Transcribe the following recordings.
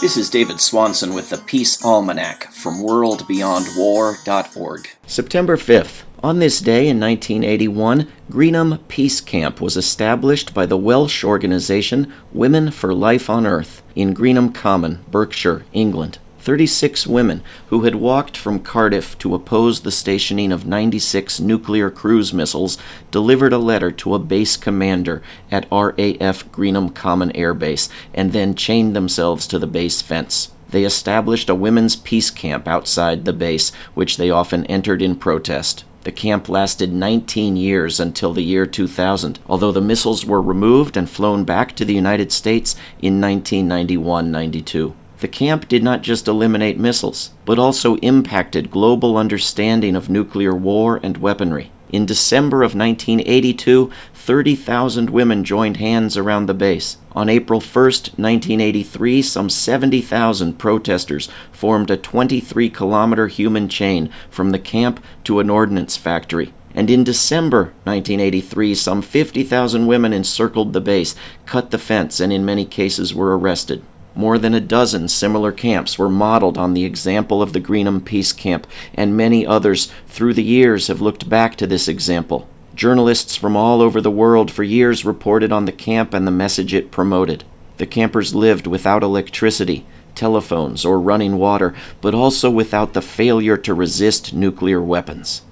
This is David Swanson with the Peace Almanac from worldbeyondwar.org. September 5th. On this day in 1981, Greenham Peace Camp was established by the Welsh organization Women for Life on Earth in Greenham Common, Berkshire, England. 36 women who had walked from Cardiff to oppose the stationing of 96 nuclear cruise missiles delivered a letter to a base commander at RAF Greenham Common Air Base and then chained themselves to the base fence. They established a women's peace camp outside the base, which they often entered in protest. The camp lasted 19 years until the year 2000, although the missiles were removed and flown back to the United States in 1991 92. The camp did not just eliminate missiles, but also impacted global understanding of nuclear war and weaponry. In December of 1982, 30,000 women joined hands around the base. On April 1, 1983, some 70,000 protesters formed a 23 kilometer human chain from the camp to an ordnance factory. And in December 1983, some 50,000 women encircled the base, cut the fence, and in many cases were arrested. More than a dozen similar camps were modeled on the example of the Greenham Peace Camp, and many others through the years have looked back to this example. Journalists from all over the world for years reported on the camp and the message it promoted. The campers lived without electricity, telephones, or running water, but also without the failure to resist nuclear weapons.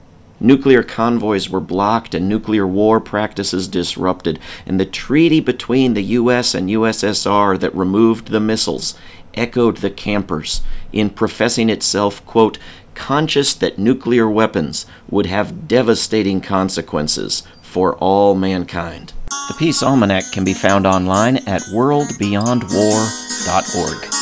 Nuclear convoys were blocked and nuclear war practices disrupted, and the treaty between the US and USSR that removed the missiles echoed the campers in professing itself, quote, conscious that nuclear weapons would have devastating consequences for all mankind. The Peace Almanac can be found online at worldbeyondwar.org.